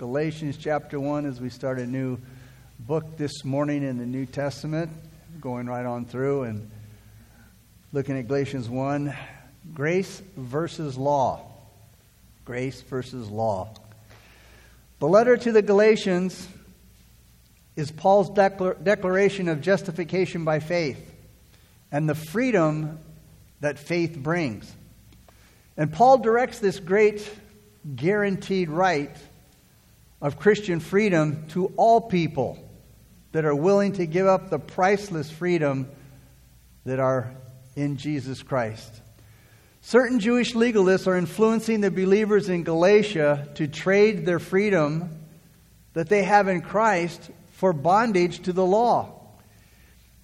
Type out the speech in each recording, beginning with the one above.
Galatians chapter 1 as we start a new book this morning in the New Testament, going right on through and looking at Galatians 1 grace versus law. Grace versus law. The letter to the Galatians is Paul's declar- declaration of justification by faith and the freedom that faith brings. And Paul directs this great guaranteed right of Christian freedom to all people that are willing to give up the priceless freedom that are in Jesus Christ. Certain Jewish legalists are influencing the believers in Galatia to trade their freedom that they have in Christ for bondage to the law.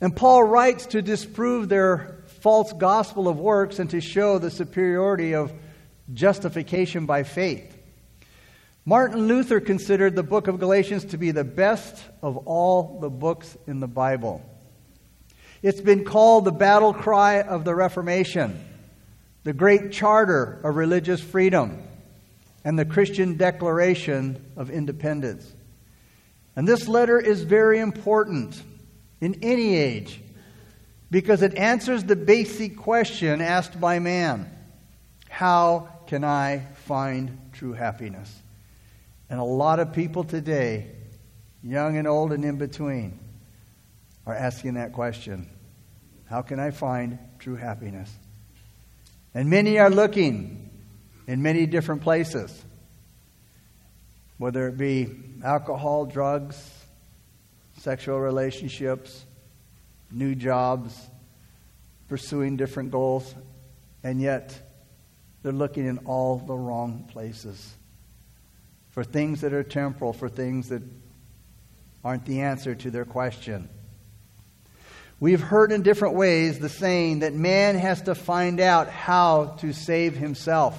And Paul writes to disprove their false gospel of works and to show the superiority of justification by faith. Martin Luther considered the book of Galatians to be the best of all the books in the Bible. It's been called the battle cry of the Reformation, the great charter of religious freedom, and the Christian Declaration of Independence. And this letter is very important in any age because it answers the basic question asked by man How can I find true happiness? And a lot of people today, young and old and in between, are asking that question How can I find true happiness? And many are looking in many different places, whether it be alcohol, drugs, sexual relationships, new jobs, pursuing different goals, and yet they're looking in all the wrong places for things that are temporal, for things that aren't the answer to their question. We've heard in different ways the saying that man has to find out how to save himself.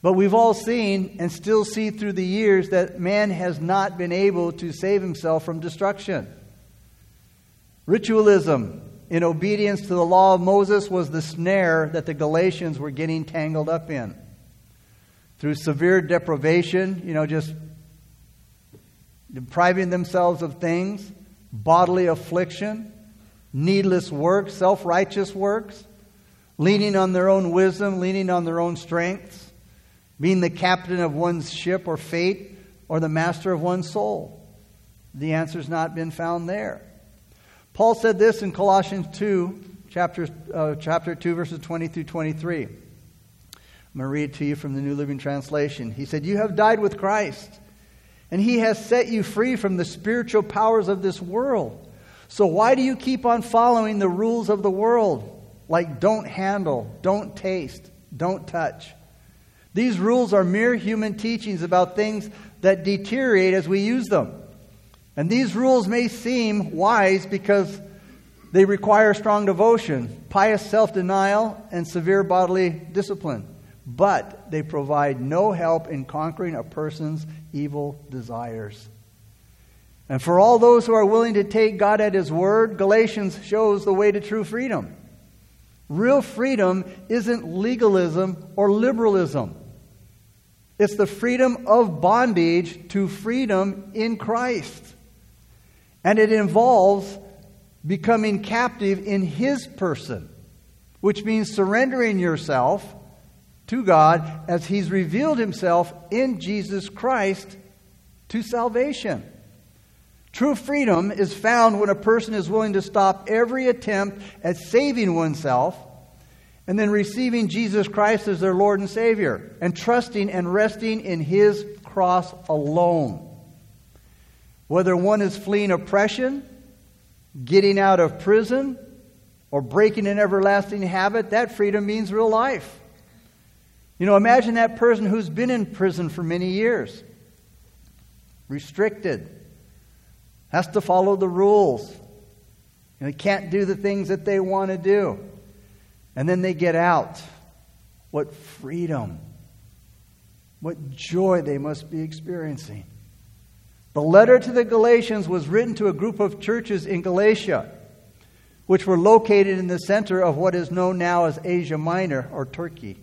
But we've all seen and still see through the years that man has not been able to save himself from destruction. Ritualism, in obedience to the law of Moses, was the snare that the Galatians were getting tangled up in through severe deprivation, you know, just depriving themselves of things, bodily affliction, needless works, self righteous works, leaning on their own wisdom, leaning on their own strengths, being the captain of one's ship or fate, or the master of one's soul. The answer's not been found there. Paul said this in Colossians 2, chapter, uh, chapter 2, verses 20 through 23. I'm going to read it to you from the New Living Translation. He said, You have died with Christ, and he has set you free from the spiritual powers of this world. So why do you keep on following the rules of the world? Like don't handle, don't taste, don't touch. These rules are mere human teachings about things that deteriorate as we use them. And these rules may seem wise because they require strong devotion, pious self denial, and severe bodily discipline but they provide no help in conquering a person's evil desires. And for all those who are willing to take God at His word, Galatians shows the way to true freedom. Real freedom isn't legalism or liberalism. It's the freedom of bondage to freedom in Christ. And it involves becoming captive in His person, which means surrendering yourself to God as He's revealed Himself in Jesus Christ to salvation. True freedom is found when a person is willing to stop every attempt at saving oneself and then receiving Jesus Christ as their Lord and Savior and trusting and resting in His cross alone. Whether one is fleeing oppression, getting out of prison, or breaking an everlasting habit, that freedom means real life. You know, imagine that person who's been in prison for many years, restricted, has to follow the rules, and they can't do the things that they want to do. And then they get out. What freedom, what joy they must be experiencing. The letter to the Galatians was written to a group of churches in Galatia, which were located in the center of what is known now as Asia Minor or Turkey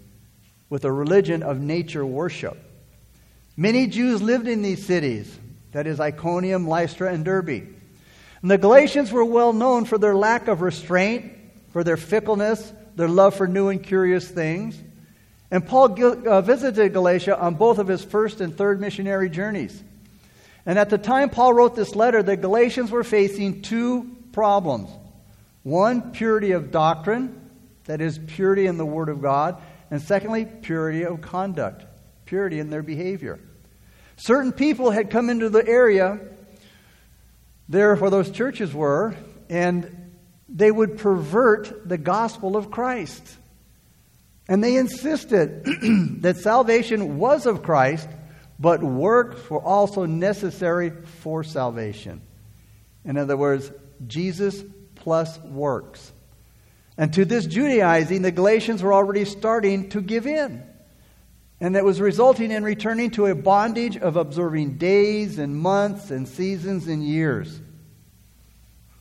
with a religion of nature worship. Many Jews lived in these cities, that is, Iconium, Lystra, and Derbe. And the Galatians were well known for their lack of restraint, for their fickleness, their love for new and curious things. And Paul uh, visited Galatia on both of his first and third missionary journeys. And at the time Paul wrote this letter, the Galatians were facing two problems one, purity of doctrine, that is, purity in the Word of God, and secondly, purity of conduct, purity in their behavior. Certain people had come into the area there where those churches were, and they would pervert the gospel of Christ. And they insisted that salvation was of Christ, but works were also necessary for salvation. In other words, Jesus plus works. And to this Judaizing, the Galatians were already starting to give in. And that was resulting in returning to a bondage of observing days and months and seasons and years.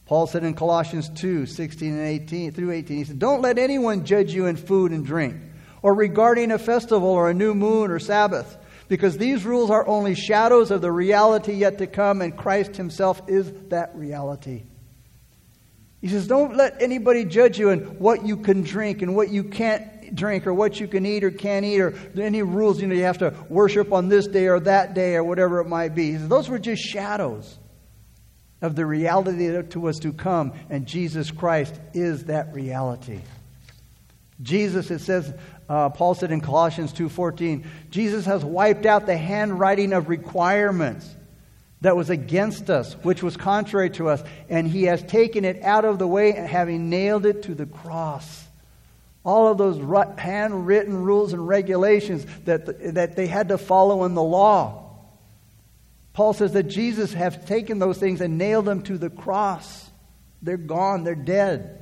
Paul said in Colossians 2 16 and 18 through 18, he said, Don't let anyone judge you in food and drink, or regarding a festival or a new moon or Sabbath, because these rules are only shadows of the reality yet to come, and Christ himself is that reality. He says, Don't let anybody judge you in what you can drink and what you can't drink, or what you can eat or can't eat, or any rules you know you have to worship on this day or that day or whatever it might be. Says, Those were just shadows of the reality that was to come, and Jesus Christ is that reality. Jesus, it says, uh, Paul said in Colossians 2.14, Jesus has wiped out the handwriting of requirements that was against us, which was contrary to us, and he has taken it out of the way, having nailed it to the cross. All of those handwritten rules and regulations that, that they had to follow in the law Paul says that Jesus has taken those things and nailed them to the cross. They're gone, they're dead.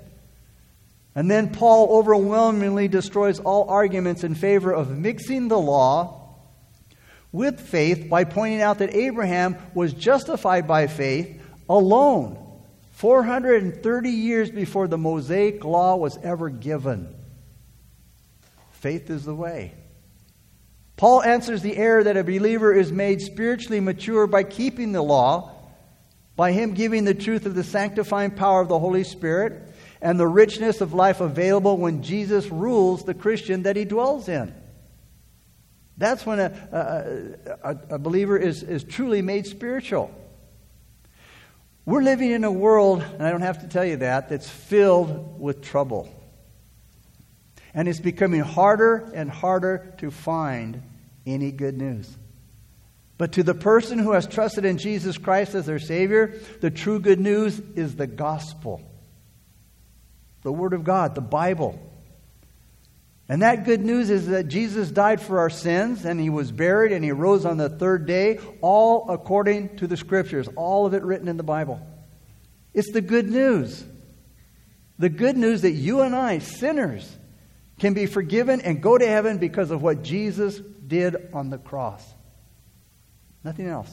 And then Paul overwhelmingly destroys all arguments in favor of mixing the law with faith by pointing out that Abraham was justified by faith alone, 430 years before the Mosaic law was ever given. Faith is the way. Paul answers the error that a believer is made spiritually mature by keeping the law, by him giving the truth of the sanctifying power of the Holy Spirit, and the richness of life available when Jesus rules the Christian that he dwells in. That's when a, a, a, believer is, is truly made spiritual. We're living in a world, and I don't have to tell you that, that's filled with trouble. And it's becoming harder and harder to find any good news. But to the person who has trusted in Jesus Christ as their Savior, the true good news is the gospel, the Word of God, the Bible. And that good news is that Jesus died for our sins and he was buried and he rose on the third day, all according to the scriptures, all of it written in the Bible. It's the good news. The good news that you and I, sinners, can be forgiven and go to heaven because of what Jesus did on the cross. Nothing else.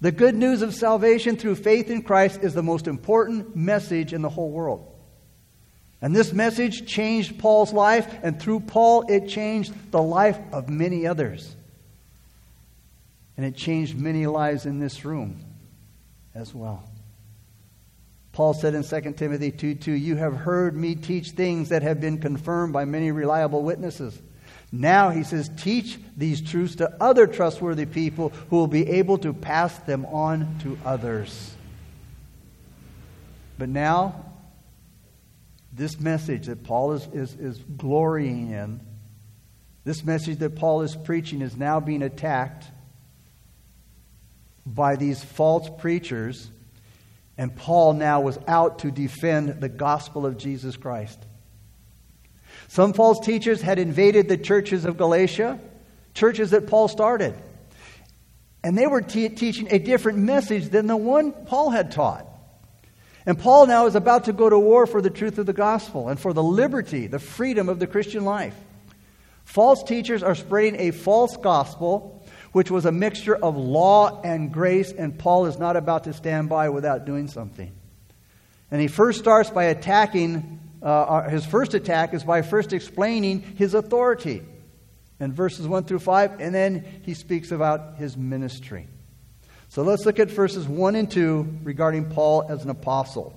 The good news of salvation through faith in Christ is the most important message in the whole world. And this message changed Paul's life, and through Paul, it changed the life of many others. And it changed many lives in this room as well. Paul said in 2 Timothy 2 2, You have heard me teach things that have been confirmed by many reliable witnesses. Now, he says, teach these truths to other trustworthy people who will be able to pass them on to others. But now, this message that Paul is, is, is glorying in, this message that Paul is preaching is now being attacked by these false preachers and Paul now was out to defend the gospel of Jesus Christ. Some false teachers had invaded the churches of Galatia, churches that Paul started. And they were te- teaching a different message than the one Paul had taught. And Paul now is about to go to war for the truth of the gospel and for the liberty, the freedom of the Christian life. False teachers are spreading a false gospel which was a mixture of law and grace, and Paul is not about to stand by without doing something. And he first starts by attacking, uh, uh, his first attack is by first explaining his authority. in verses 1 through 5, and then he speaks about his ministry. So let's look at verses 1 and 2 regarding Paul as an apostle.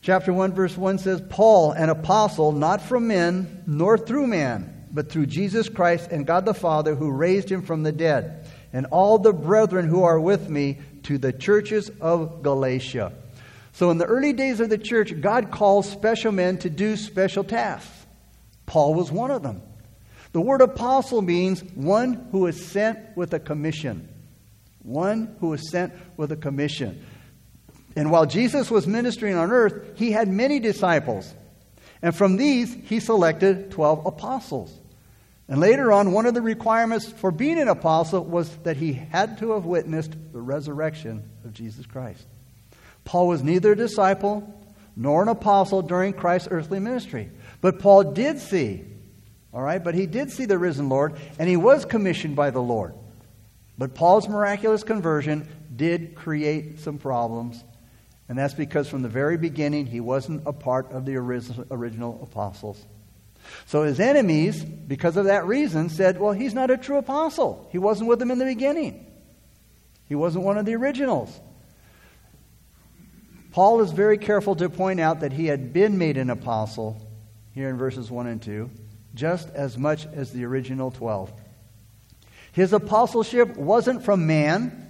Chapter 1, verse 1 says, Paul, an apostle, not from men, nor through man, but through Jesus Christ and God the Father, who raised him from the dead, and all the brethren who are with me to the churches of Galatia. So, in the early days of the church, God calls special men to do special tasks. Paul was one of them. The word apostle means one who is sent with a commission. One who was sent with a commission. And while Jesus was ministering on earth, he had many disciples. And from these, he selected 12 apostles. And later on, one of the requirements for being an apostle was that he had to have witnessed the resurrection of Jesus Christ. Paul was neither a disciple nor an apostle during Christ's earthly ministry. But Paul did see all right, but he did see the risen Lord, and he was commissioned by the Lord. But Paul's miraculous conversion did create some problems, and that's because from the very beginning he wasn't a part of the original apostles. So his enemies, because of that reason, said, well, he's not a true apostle. He wasn't with them in the beginning, he wasn't one of the originals. Paul is very careful to point out that he had been made an apostle here in verses 1 and 2 just as much as the original 12. His apostleship wasn't from man.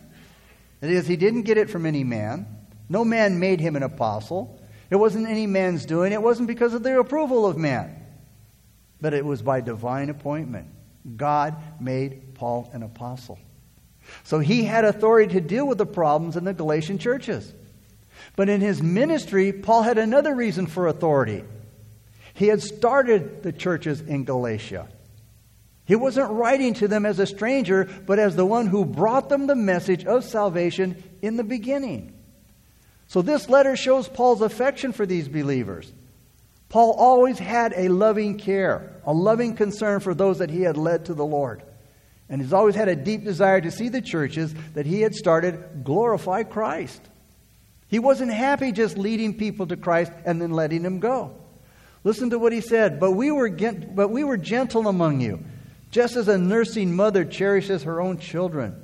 That is, he didn't get it from any man. No man made him an apostle. It wasn't any man's doing. It wasn't because of the approval of man. But it was by divine appointment. God made Paul an apostle. So he had authority to deal with the problems in the Galatian churches. But in his ministry, Paul had another reason for authority. He had started the churches in Galatia. He wasn't writing to them as a stranger, but as the one who brought them the message of salvation in the beginning. So this letter shows Paul's affection for these believers. Paul always had a loving care, a loving concern for those that he had led to the Lord. And he's always had a deep desire to see the churches that he had started glorify Christ. He wasn't happy just leading people to Christ and then letting them go. Listen to what he said. But we were, but we were gentle among you, just as a nursing mother cherishes her own children.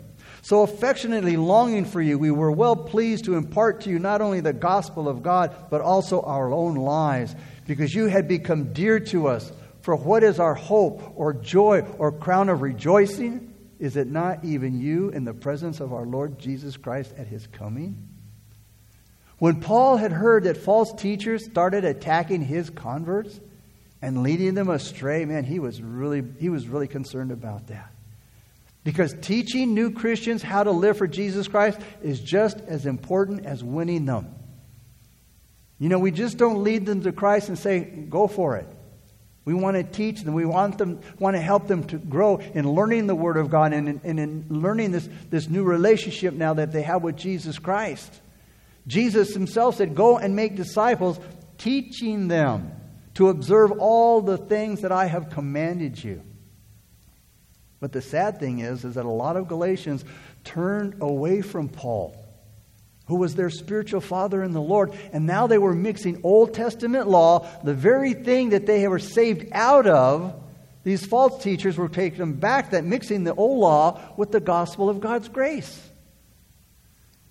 So affectionately longing for you, we were well pleased to impart to you not only the gospel of God, but also our own lives, because you had become dear to us. For what is our hope or joy or crown of rejoicing? Is it not even you in the presence of our Lord Jesus Christ at his coming? When Paul had heard that false teachers started attacking his converts and leading them astray, man, he was really, he was really concerned about that. Because teaching new Christians how to live for Jesus Christ is just as important as winning them. You know, we just don't lead them to Christ and say, go for it. We want to teach them. We want them want to help them to grow in learning the Word of God and in, and in learning this, this new relationship now that they have with Jesus Christ. Jesus himself said, Go and make disciples, teaching them to observe all the things that I have commanded you. But the sad thing is, is that a lot of Galatians turned away from Paul, who was their spiritual father in the Lord, and now they were mixing Old Testament law, the very thing that they were saved out of. These false teachers were taking them back, that mixing the old law with the gospel of God's grace.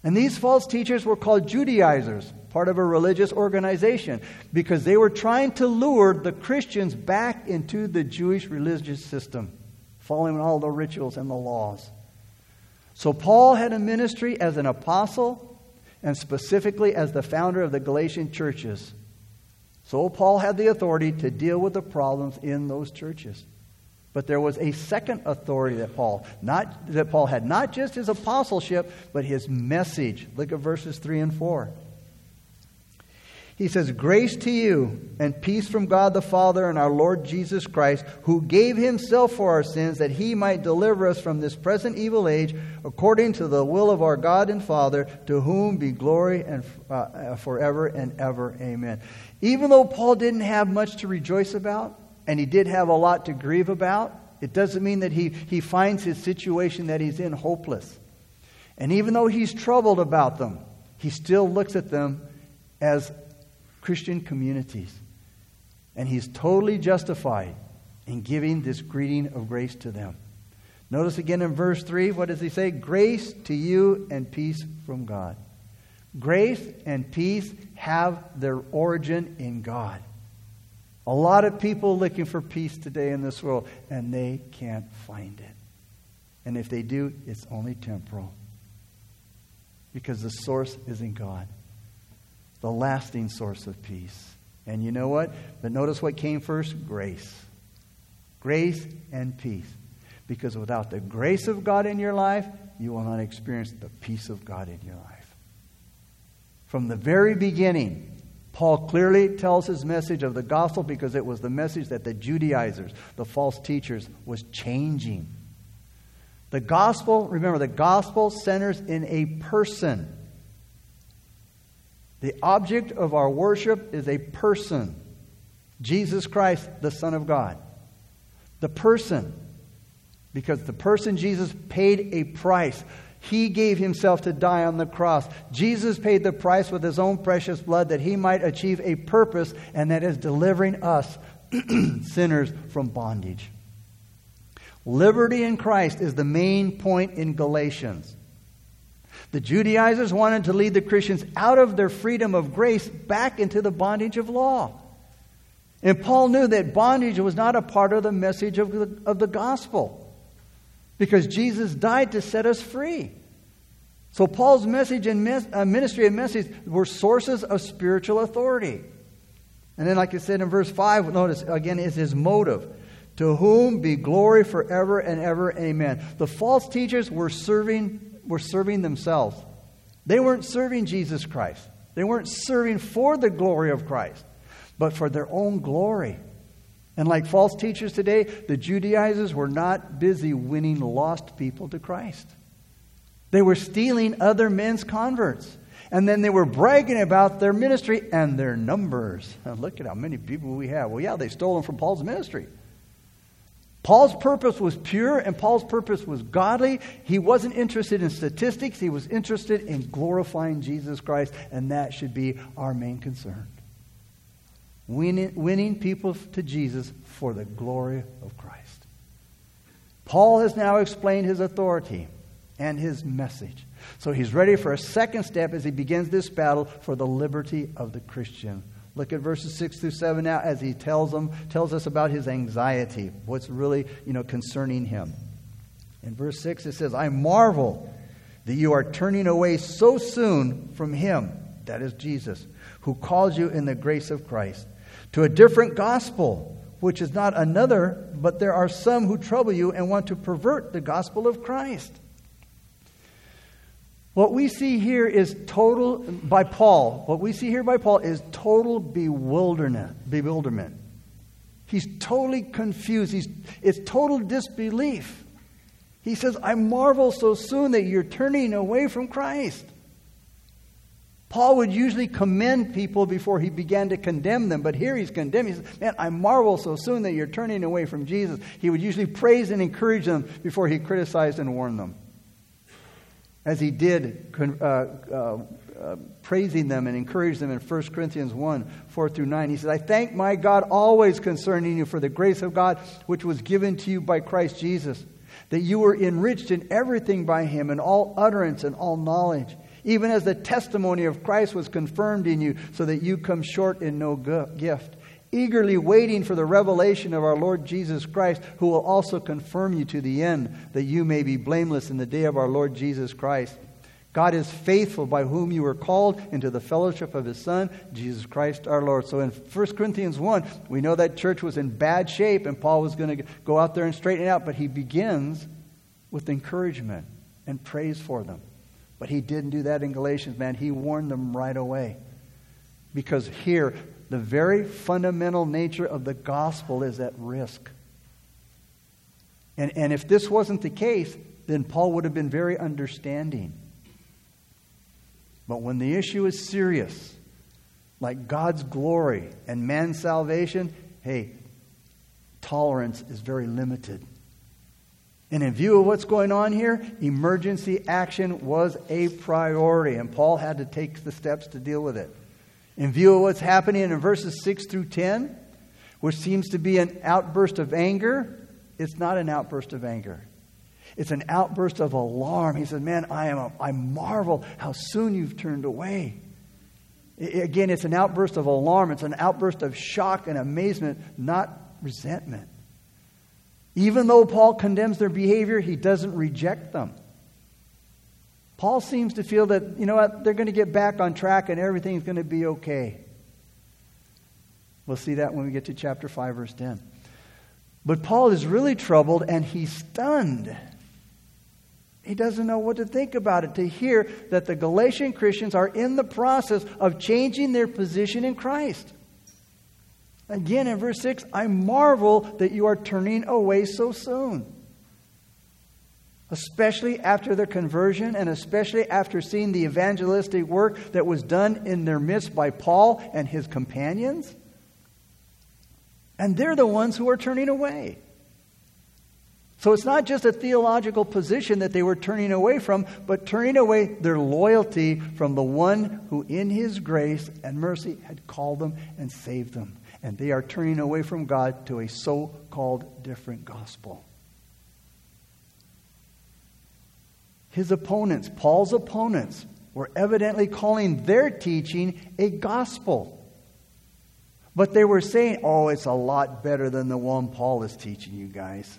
And these false teachers were called Judaizers, part of a religious organization, because they were trying to lure the Christians back into the Jewish religious system, following all the rituals and the laws. So Paul had a ministry as an apostle and specifically as the founder of the Galatian churches. So Paul had the authority to deal with the problems in those churches. But there was a second authority that Paul, not that Paul had, not just his apostleship, but his message. Look at verses 3 and 4. He says, Grace to you and peace from God the Father and our Lord Jesus Christ, who gave himself for our sins that he might deliver us from this present evil age, according to the will of our God and Father, to whom be glory and uh, forever and ever. Amen. Even though Paul didn't have much to rejoice about, and he did have a lot to grieve about, it doesn't mean that he, he finds his situation that he's in hopeless. And even though he's troubled about them, he still looks at them as Christian communities. And he's totally justified in giving this greeting of grace to them. Notice again in verse 3, what does he say? Grace to you and peace from God. Grace and peace have their origin in God. A lot of people looking for peace today in this world, and they can't find it. And if they do, it's only temporal. Because the source is in God, the lasting source of peace. And you know what? But notice what came first grace. Grace and peace. Because without the grace of God in your life, you will not experience the peace of God in your life. From the very beginning, Paul clearly tells his message of the gospel because it was the message that the Judaizers, the false teachers, was changing. The gospel, remember, the gospel centers in a person. The object of our worship is a person Jesus Christ, the Son of God. The person. Because the person Jesus paid a price. He gave himself to die on the cross. Jesus paid the price with his own precious blood that he might achieve a purpose, and that is delivering us, sinners, from bondage. Liberty in Christ is the main point in Galatians. The Judaizers wanted to lead the Christians out of their freedom of grace back into the bondage of law. And Paul knew that bondage was not a part of the message of the, of the gospel because Jesus died to set us free. So Paul's message and uh, ministry and message were sources of spiritual authority. And then, like I said in verse 5, notice again is his motive. To whom be glory forever and ever. Amen. The false teachers were serving, were serving themselves. They weren't serving Jesus Christ. They weren't serving for the glory of Christ, but for their own glory. And like false teachers today, the Judaizers were not busy winning lost people to Christ. They were stealing other men's converts. And then they were bragging about their ministry and their numbers. Look at how many people we have. Well, yeah, they stole them from Paul's ministry. Paul's purpose was pure and Paul's purpose was godly. He wasn't interested in statistics, he was interested in glorifying Jesus Christ, and that should be our main concern winning, winning people to Jesus for the glory of Christ. Paul has now explained his authority and his message. So he's ready for a second step as he begins this battle for the liberty of the Christian. Look at verses 6 through 7 now as he tells them tells us about his anxiety, what's really, you know, concerning him. In verse 6 it says, "I marvel that you are turning away so soon from him, that is Jesus, who calls you in the grace of Christ." to a different gospel, which is not another, but there are some who trouble you and want to pervert the gospel of Christ. What we see here is total, by Paul, what we see here by Paul is total bewilderment. bewilderment. He's totally confused. He's, it's total disbelief. He says, I marvel so soon that you're turning away from Christ. Paul would usually commend people before he began to condemn them, but here he's condemning. He says, Man, I marvel so soon that you're turning away from Jesus. He would usually praise and encourage them before he criticized and warned them. As he did, uh, uh, uh, praising them and encouraging them in 1 Corinthians 1 4 through 9. He says, I thank my God always concerning you for the grace of God which was given to you by Christ Jesus, that you were enriched in everything by him, in all utterance and all knowledge even as the testimony of Christ was confirmed in you, so that you come short in no gift. Eagerly waiting for the revelation of our Lord Jesus Christ, who will also confirm you to the end, that you may be blameless in the day of our Lord Jesus Christ. God is faithful by whom you were called into the fellowship of his Son, Jesus Christ our Lord. So in 1 Corinthians 1, we know that church was in bad shape and Paul was going to go out there and straighten it out, but he begins with encouragement and praise for them. But he didn't do that in Galatians, man. He warned them right away. Because here, the very fundamental nature of the gospel is at risk. And, and if this wasn't the case, then Paul would have been very understanding. But when the issue is serious, like God's glory and man's salvation, hey, tolerance is very limited. And in view of what's going on here, emergency action was a priority, and Paul had to take the steps to deal with it. In view of what's happening in verses 6 through 10, which seems to be an outburst of anger, it's not an outburst of anger. It's an outburst of alarm. He says, Man, I, am a, I marvel how soon you've turned away. Again, it's an outburst of alarm. It's an outburst of shock and amazement, not resentment. Even though Paul condemns their behavior, he doesn't reject them. Paul seems to feel that, you know what, they're going to get back on track and everything's going to be okay. We'll see that when we get to chapter 5, verse 10. But Paul is really troubled and he's stunned. He doesn't know what to think about it to hear that the Galatian Christians are in the process of changing their position in Christ. Again, in verse 6, I marvel that you are turning away so soon. Especially after their conversion and especially after seeing the evangelistic work that was done in their midst by Paul and his companions. And they're the ones who are turning away. So it's not just a theological position that they were turning away from, but turning away their loyalty from the one who, in his grace and mercy, had called them and saved them. And they are turning away from God to a so called different gospel. His opponents, Paul's opponents, were evidently calling their teaching a gospel. But they were saying, oh, it's a lot better than the one Paul is teaching you guys.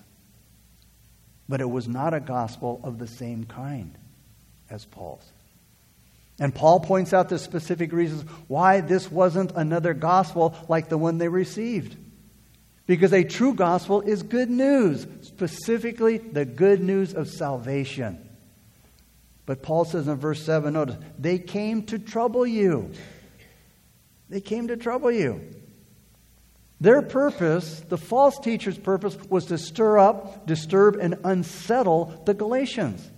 But it was not a gospel of the same kind as Paul's. And Paul points out the specific reasons why this wasn't another gospel like the one they received. Because a true gospel is good news, specifically the good news of salvation. But Paul says in verse 7 notice, they came to trouble you. They came to trouble you. Their purpose, the false teacher's purpose, was to stir up, disturb, and unsettle the Galatians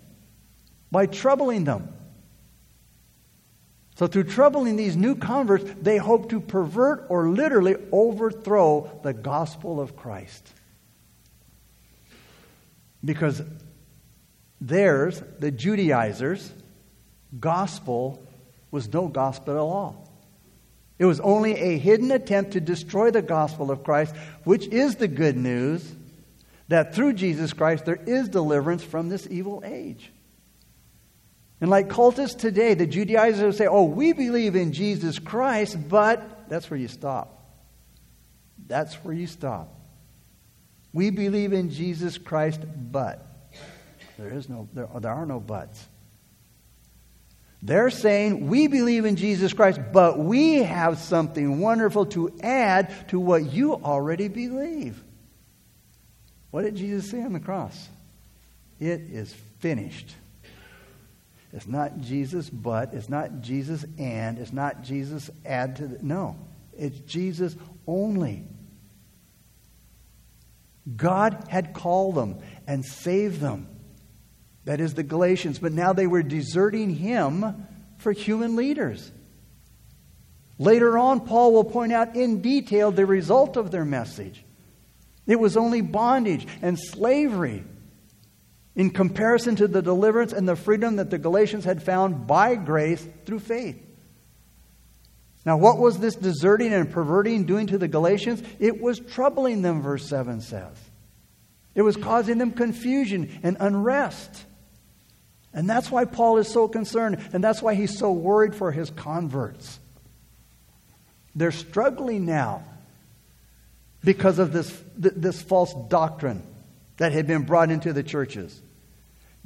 by troubling them. So, through troubling these new converts, they hope to pervert or literally overthrow the gospel of Christ. Because theirs, the Judaizers, gospel was no gospel at all. It was only a hidden attempt to destroy the gospel of Christ, which is the good news that through Jesus Christ there is deliverance from this evil age. And like cultists today, the Judaizers say, oh, we believe in Jesus Christ, but that's where you stop. That's where you stop. We believe in Jesus Christ, but. There, is no, there, there are no buts. They're saying, we believe in Jesus Christ, but we have something wonderful to add to what you already believe. What did Jesus say on the cross? It is finished. It's not Jesus, but. It's not Jesus, and. It's not Jesus, add to the. No. It's Jesus only. God had called them and saved them. That is the Galatians. But now they were deserting him for human leaders. Later on, Paul will point out in detail the result of their message. It was only bondage and slavery in comparison to the deliverance and the freedom that the Galatians had found by grace through faith. Now, what was this deserting and perverting doing to the Galatians? It was troubling them, verse 7 says. It was causing them confusion and unrest. And that's why Paul is so concerned, and that's why he's so worried for his converts. They're struggling now because of this, this false doctrine that had been brought into the churches.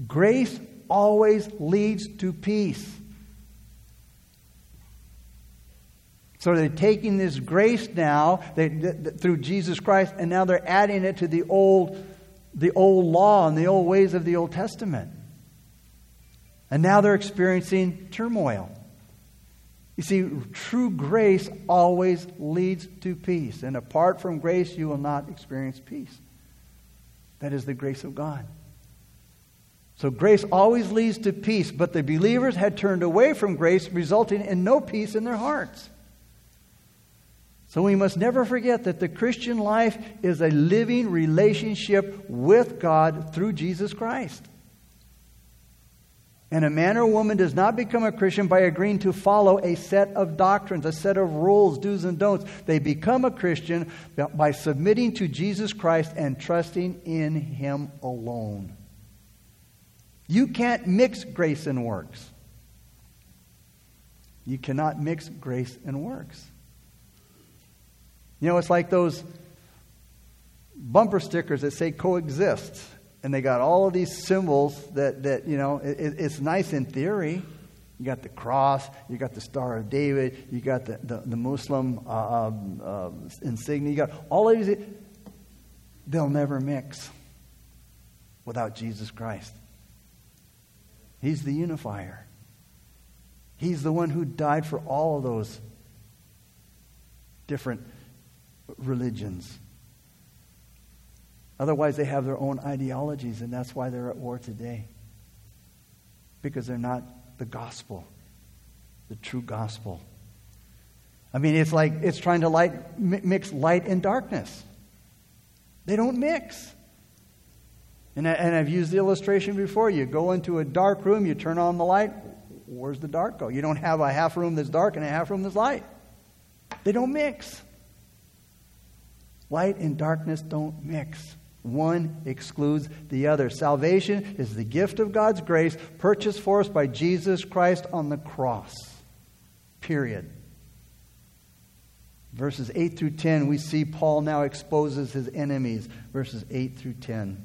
Grace always leads to peace. So they're taking this grace now they, through Jesus Christ, and now they're adding it to the old, the old law and the old ways of the Old Testament. And now they're experiencing turmoil. You see, true grace always leads to peace. And apart from grace, you will not experience peace. That is the grace of God. So grace always leads to peace, but the believers had turned away from grace, resulting in no peace in their hearts. So we must never forget that the Christian life is a living relationship with God through Jesus Christ. And a man or woman does not become a Christian by agreeing to follow a set of doctrines, a set of rules, do's and don'ts. They become a Christian by submitting to Jesus Christ and trusting in Him alone. You can't mix grace and works. You cannot mix grace and works. You know, it's like those bumper stickers that say coexist and they got all of these symbols that, that you know, it, it's nice in theory. You got the cross, you got the Star of David, you got the, the, the Muslim uh, um, uh, insignia, you got all of these. They'll never mix without Jesus Christ. He's the unifier. He's the one who died for all of those different religions. Otherwise, they have their own ideologies, and that's why they're at war today. Because they're not the gospel, the true gospel. I mean, it's like it's trying to light, mix light and darkness. They don't mix. And, I, and I've used the illustration before. You go into a dark room, you turn on the light. Where's the dark go? You don't have a half room that's dark and a half room that's light. They don't mix. Light and darkness don't mix. One excludes the other. Salvation is the gift of God's grace purchased for us by Jesus Christ on the cross. Period. Verses 8 through 10, we see Paul now exposes his enemies. Verses 8 through 10.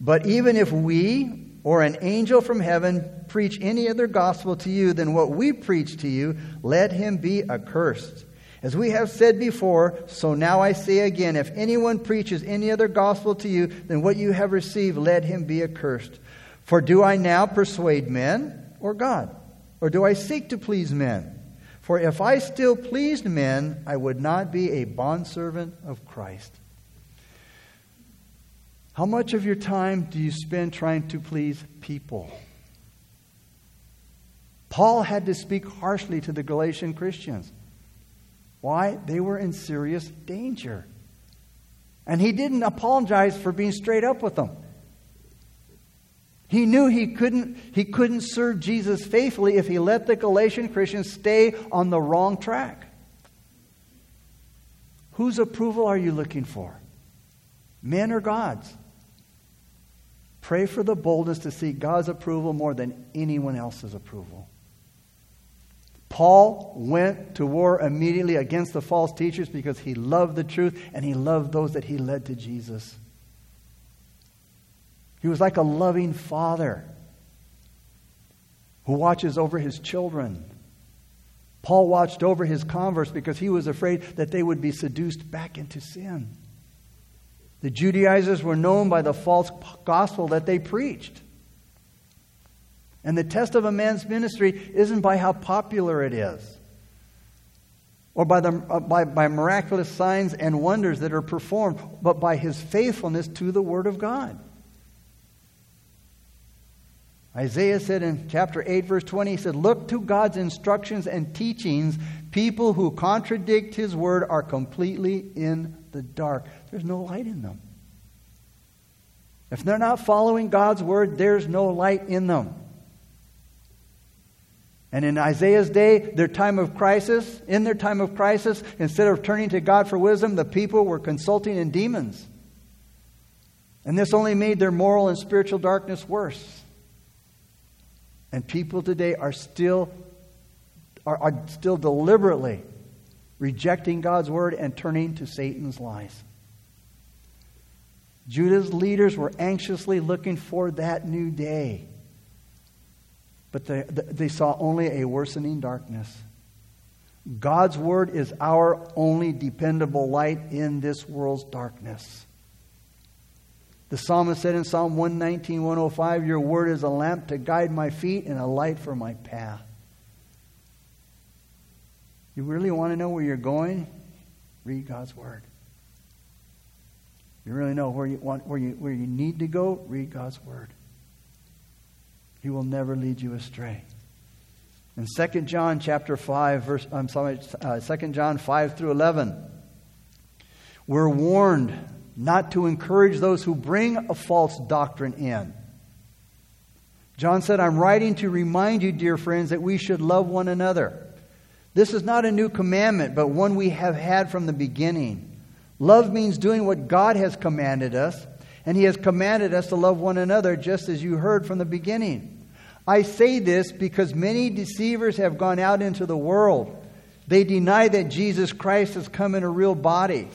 But even if we or an angel from heaven preach any other gospel to you than what we preach to you, let him be accursed. As we have said before, so now I say again if anyone preaches any other gospel to you than what you have received, let him be accursed. For do I now persuade men or God? Or do I seek to please men? For if I still pleased men, I would not be a bondservant of Christ. How much of your time do you spend trying to please people? Paul had to speak harshly to the Galatian Christians. Why? They were in serious danger. And he didn't apologize for being straight up with them. He knew he couldn't, he couldn't serve Jesus faithfully if he let the Galatian Christians stay on the wrong track. Whose approval are you looking for? Men or God's? Pray for the boldness to seek God's approval more than anyone else's approval. Paul went to war immediately against the false teachers because he loved the truth and he loved those that he led to Jesus. He was like a loving father who watches over his children. Paul watched over his converts because he was afraid that they would be seduced back into sin. The Judaizers were known by the false gospel that they preached. And the test of a man's ministry isn't by how popular it is or by, the, uh, by, by miraculous signs and wonders that are performed, but by his faithfulness to the Word of God. Isaiah said in chapter 8, verse 20, he said, Look to God's instructions and teachings. People who contradict his word are completely in the dark. There's no light in them. If they're not following God's word, there's no light in them. And in Isaiah's day, their time of crisis, in their time of crisis, instead of turning to God for wisdom, the people were consulting in demons. And this only made their moral and spiritual darkness worse. And people today are still, are, are still deliberately rejecting God's word and turning to Satan's lies. Judah's leaders were anxiously looking for that new day. But they, they saw only a worsening darkness. God's word is our only dependable light in this world's darkness. The psalmist said in Psalm 119, 105, Your word is a lamp to guide my feet and a light for my path. You really want to know where you're going? Read God's word. You really know where you, want, where you, where you need to go? Read God's word. He will never lead you astray. In 2 John chapter 5, verse, I'm sorry, uh, 2 John 5 through 11, we're warned not to encourage those who bring a false doctrine in. John said, I'm writing to remind you, dear friends, that we should love one another. This is not a new commandment, but one we have had from the beginning. Love means doing what God has commanded us, and He has commanded us to love one another, just as you heard from the beginning. I say this because many deceivers have gone out into the world. They deny that Jesus Christ has come in a real body.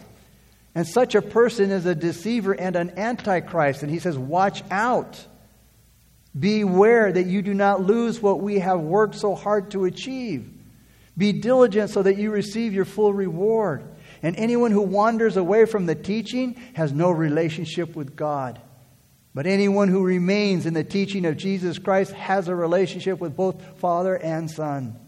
And such a person is a deceiver and an antichrist. And he says, Watch out. Beware that you do not lose what we have worked so hard to achieve. Be diligent so that you receive your full reward. And anyone who wanders away from the teaching has no relationship with God. But anyone who remains in the teaching of Jesus Christ has a relationship with both Father and Son.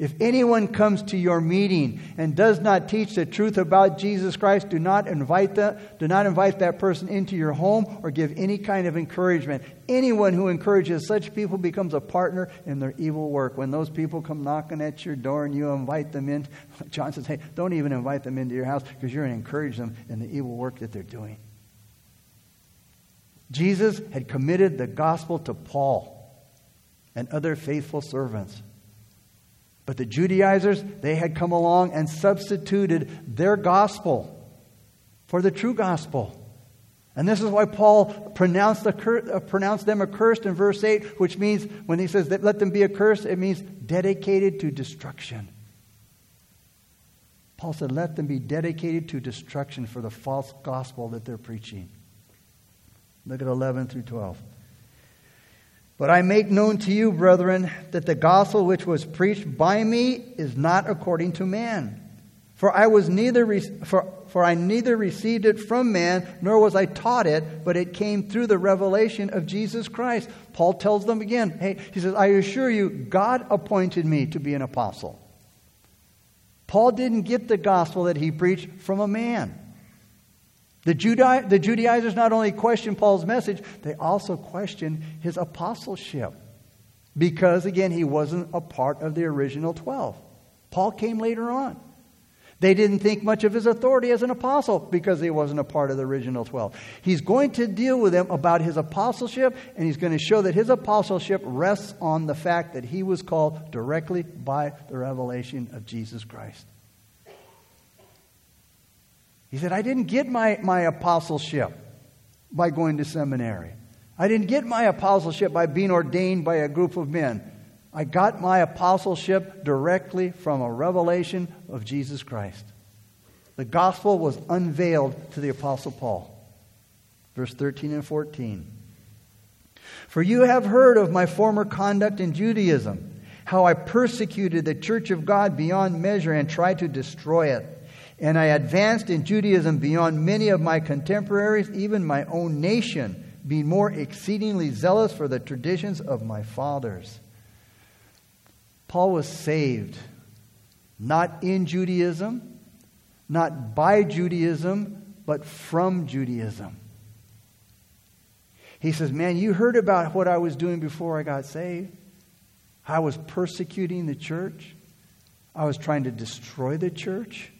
If anyone comes to your meeting and does not teach the truth about Jesus Christ, do not invite that, do not invite that person into your home or give any kind of encouragement. Anyone who encourages such people becomes a partner in their evil work. When those people come knocking at your door and you invite them in, John says, hey, don't even invite them into your house because you're going to encourage them in the evil work that they're doing. Jesus had committed the gospel to Paul and other faithful servants. But the Judaizers, they had come along and substituted their gospel for the true gospel. And this is why Paul pronounced, the, uh, pronounced them accursed in verse 8, which means, when he says that let them be accursed, it means dedicated to destruction. Paul said, let them be dedicated to destruction for the false gospel that they're preaching. Look at 11 through 12. But I make known to you, brethren, that the gospel which was preached by me is not according to man. For I was neither re- for, for I neither received it from man, nor was I taught it, but it came through the revelation of Jesus Christ. Paul tells them again, hey, he says, I assure you, God appointed me to be an apostle. Paul didn't get the gospel that he preached from a man. The, Judai- the Judaizers not only questioned Paul's message, they also questioned his apostleship. Because, again, he wasn't a part of the original 12. Paul came later on. They didn't think much of his authority as an apostle because he wasn't a part of the original 12. He's going to deal with them about his apostleship, and he's going to show that his apostleship rests on the fact that he was called directly by the revelation of Jesus Christ. He said, I didn't get my, my apostleship by going to seminary. I didn't get my apostleship by being ordained by a group of men. I got my apostleship directly from a revelation of Jesus Christ. The gospel was unveiled to the apostle Paul. Verse 13 and 14. For you have heard of my former conduct in Judaism, how I persecuted the church of God beyond measure and tried to destroy it. And I advanced in Judaism beyond many of my contemporaries, even my own nation, being more exceedingly zealous for the traditions of my fathers. Paul was saved not in Judaism, not by Judaism, but from Judaism. He says, Man, you heard about what I was doing before I got saved. I was persecuting the church, I was trying to destroy the church.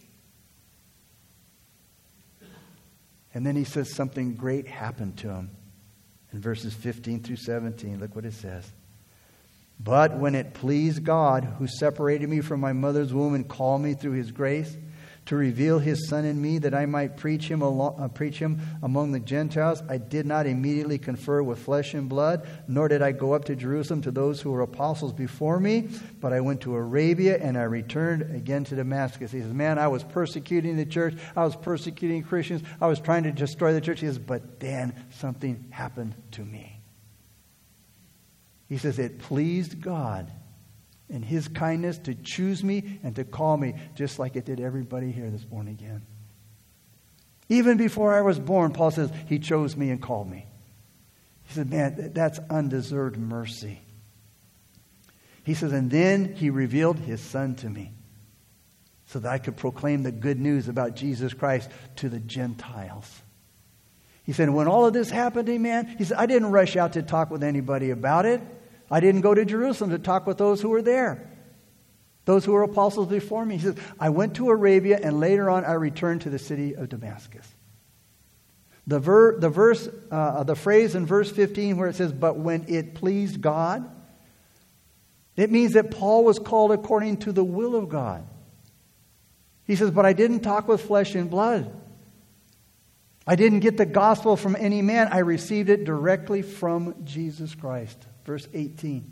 And then he says something great happened to him in verses 15 through 17. Look what it says. But when it pleased God, who separated me from my mother's womb and called me through his grace, to reveal his son in me that I might preach him, uh, preach him among the Gentiles. I did not immediately confer with flesh and blood, nor did I go up to Jerusalem to those who were apostles before me, but I went to Arabia and I returned again to Damascus. He says, Man, I was persecuting the church. I was persecuting Christians. I was trying to destroy the church. He says, But then something happened to me. He says, It pleased God and his kindness to choose me and to call me, just like it did everybody here that's born again. Even before I was born, Paul says, he chose me and called me. He said, man, that's undeserved mercy. He says, and then he revealed his son to me so that I could proclaim the good news about Jesus Christ to the Gentiles. He said, when all of this happened to me, man, he said, I didn't rush out to talk with anybody about it. I didn't go to Jerusalem to talk with those who were there, those who were apostles before me. He says, I went to Arabia and later on I returned to the city of Damascus. The, ver, the verse, uh, the phrase in verse 15 where it says, "But when it pleased God," it means that Paul was called according to the will of God. He says, "But I didn't talk with flesh and blood. I didn't get the gospel from any man. I received it directly from Jesus Christ." Verse 18.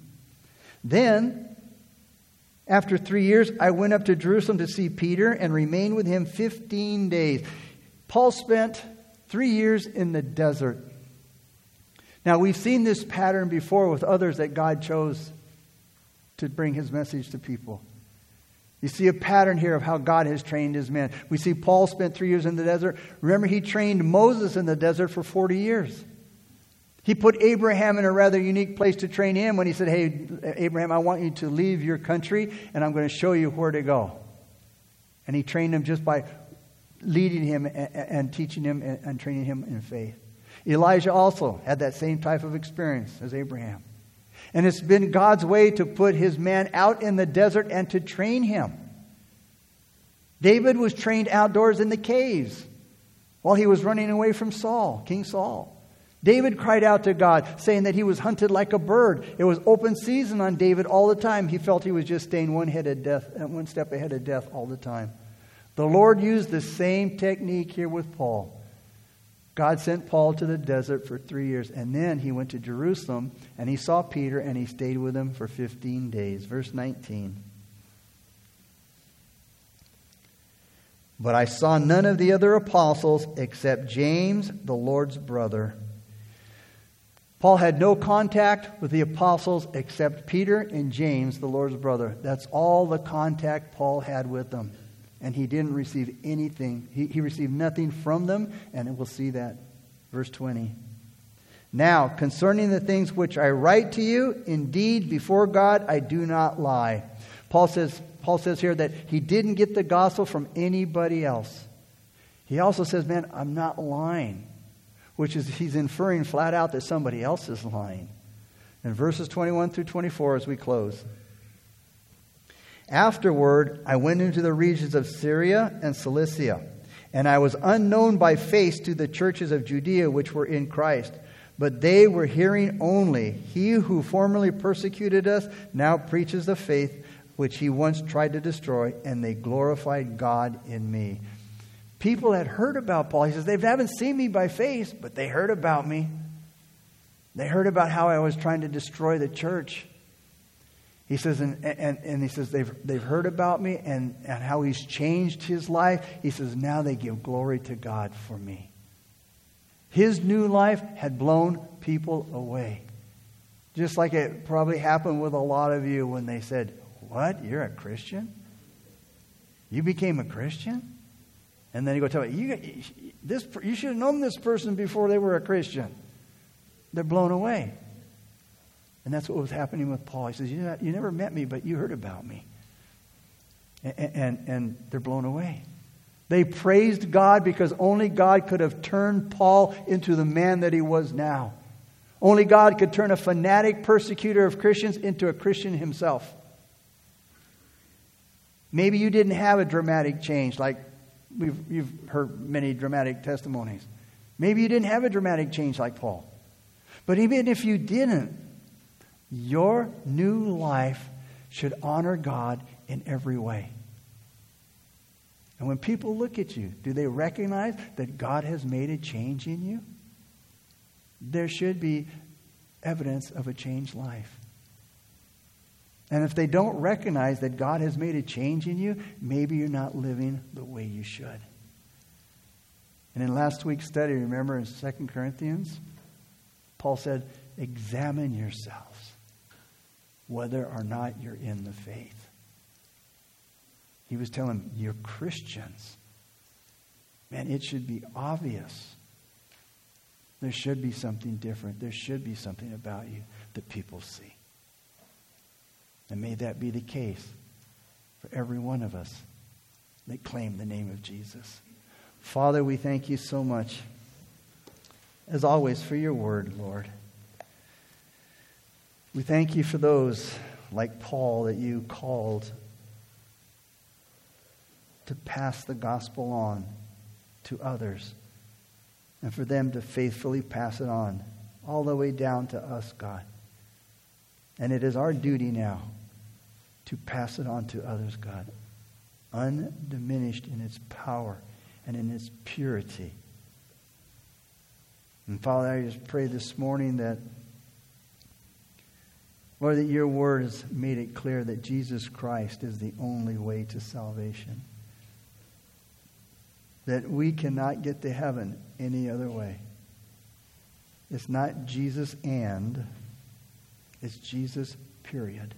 Then, after three years, I went up to Jerusalem to see Peter and remained with him 15 days. Paul spent Three years in the desert. Now, we've seen this pattern before with others that God chose to bring his message to people. You see a pattern here of how God has trained his men. We see Paul spent three years in the desert. Remember, he trained Moses in the desert for 40 years. He put Abraham in a rather unique place to train him when he said, Hey, Abraham, I want you to leave your country and I'm going to show you where to go. And he trained him just by leading him and, teaching him and training him in faith. Elijah also had that same type of experience as Abraham. And it's been God's way to put his man out in the desert and to train him. David was trained outdoors in the caves while he was running away from Saul, King Saul. David cried out to God, saying that he was hunted like a bird. It was open season on David all the time. He felt he was just staying one, head of death, uh, one step ahead of death all the time. The Lord used the same technique here with Paul. God sent Paul to the desert for three years, and then he went to Jerusalem and he saw Peter and he stayed with him for 15 days. Verse 19. But I saw none of the other apostles except James, the Lord's brother. Paul had no contact with the apostles except Peter and James, the Lord's brother. That's all the contact Paul had with them and he didn't receive anything. He, he received nothing from them, and we'll see that. Verse 20. Now, concerning the things which I write to you, indeed, before God, I do not lie. Paul says, Paul says here that he didn't get the gospel from anybody else. He also says, Man, I'm not lying, which is he's inferring flat out that somebody else is lying. In verses 21 through 24, as we close. Afterward, I went into the regions of Syria and Cilicia, and I was unknown by face to the churches of Judea which were in Christ. But they were hearing only, He who formerly persecuted us now preaches the faith which he once tried to destroy, and they glorified God in me. People had heard about Paul. He says, They haven't seen me by face, but they heard about me. They heard about how I was trying to destroy the church. He says, and, and, and he says, they've, they've heard about me and, and how he's changed his life. He says, now they give glory to God for me. His new life had blown people away. Just like it probably happened with a lot of you when they said, What? You're a Christian? You became a Christian? And then you go tell me, you, this, you should have known this person before they were a Christian. They're blown away. And that's what was happening with Paul. He says, You, you never met me, but you heard about me. And, and, and they're blown away. They praised God because only God could have turned Paul into the man that he was now. Only God could turn a fanatic persecutor of Christians into a Christian himself. Maybe you didn't have a dramatic change like we've, you've heard many dramatic testimonies. Maybe you didn't have a dramatic change like Paul. But even if you didn't, your new life should honor God in every way. And when people look at you, do they recognize that God has made a change in you? There should be evidence of a changed life. And if they don't recognize that God has made a change in you, maybe you're not living the way you should. And in last week's study, remember in 2 Corinthians, Paul said, Examine yourselves whether or not you're in the faith. He was telling them, You're Christians. Man, it should be obvious. There should be something different. There should be something about you that people see. And may that be the case for every one of us that claim the name of Jesus. Father, we thank you so much, as always, for your word, Lord. We thank you for those like Paul that you called to pass the gospel on to others. and for them to faithfully pass it on all the way down to us, God. And it is our duty now to pass it on to others, God, undiminished in its power and in its purity. And Father, I just pray this morning that, Lord, that your word has made it clear that Jesus Christ is the only way to salvation. That we cannot get to heaven any other way. It's not Jesus and, it's Jesus, period.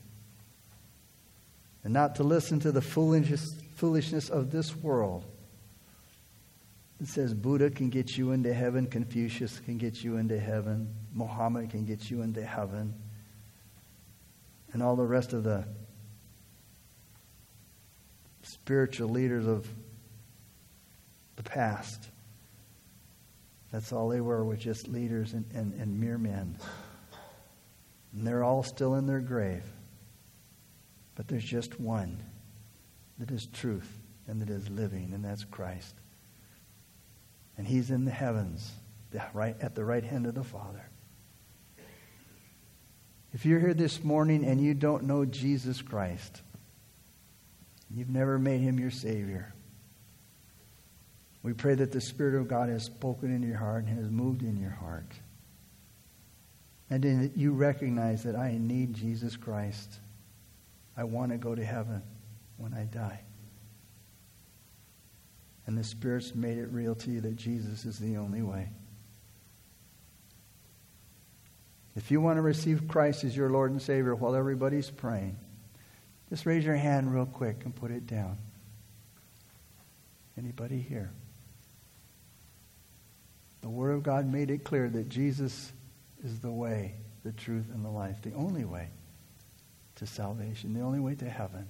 And not to listen to the foolishness of this world it says Buddha can get you into heaven, Confucius can get you into heaven, Muhammad can get you into heaven, and all the rest of the spiritual leaders of the past. That's all they were, was just leaders and, and, and mere men. And they're all still in their grave. But there's just one that is truth and that is living, and that's Christ and he's in the heavens, right at the right hand of the Father. If you're here this morning and you don't know Jesus Christ, you've never made him your Savior. We pray that the Spirit of God has spoken in your heart and has moved in your heart. And that you recognize that I need Jesus Christ. I want to go to heaven when I die. And the Spirit's made it real to you that Jesus is the only way. If you want to receive Christ as your Lord and Savior while everybody's praying, just raise your hand real quick and put it down. Anybody here? The Word of God made it clear that Jesus is the way, the truth, and the life, the only way to salvation, the only way to heaven.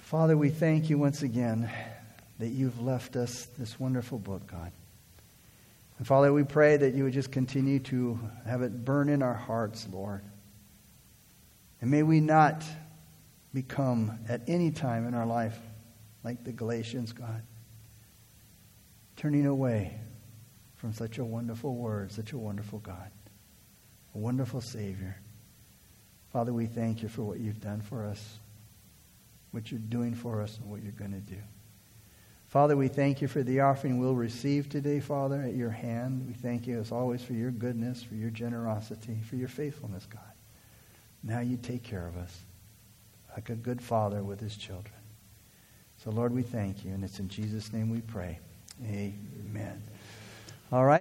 Father, we thank you once again that you've left us this wonderful book, God. And Father, we pray that you would just continue to have it burn in our hearts, Lord. And may we not become at any time in our life like the Galatians, God, turning away from such a wonderful word, such a wonderful God, wonderful Savior. Father, we thank you for what you've done for us what you're doing for us and what you're going to do. Father, we thank you for the offering we'll receive today, Father, at your hand. We thank you, as always, for your goodness, for your generosity, for your faithfulness, God. Now you take care of us like a good father with his children. So, Lord, we thank you, and it's in Jesus' name we pray. Amen. All right.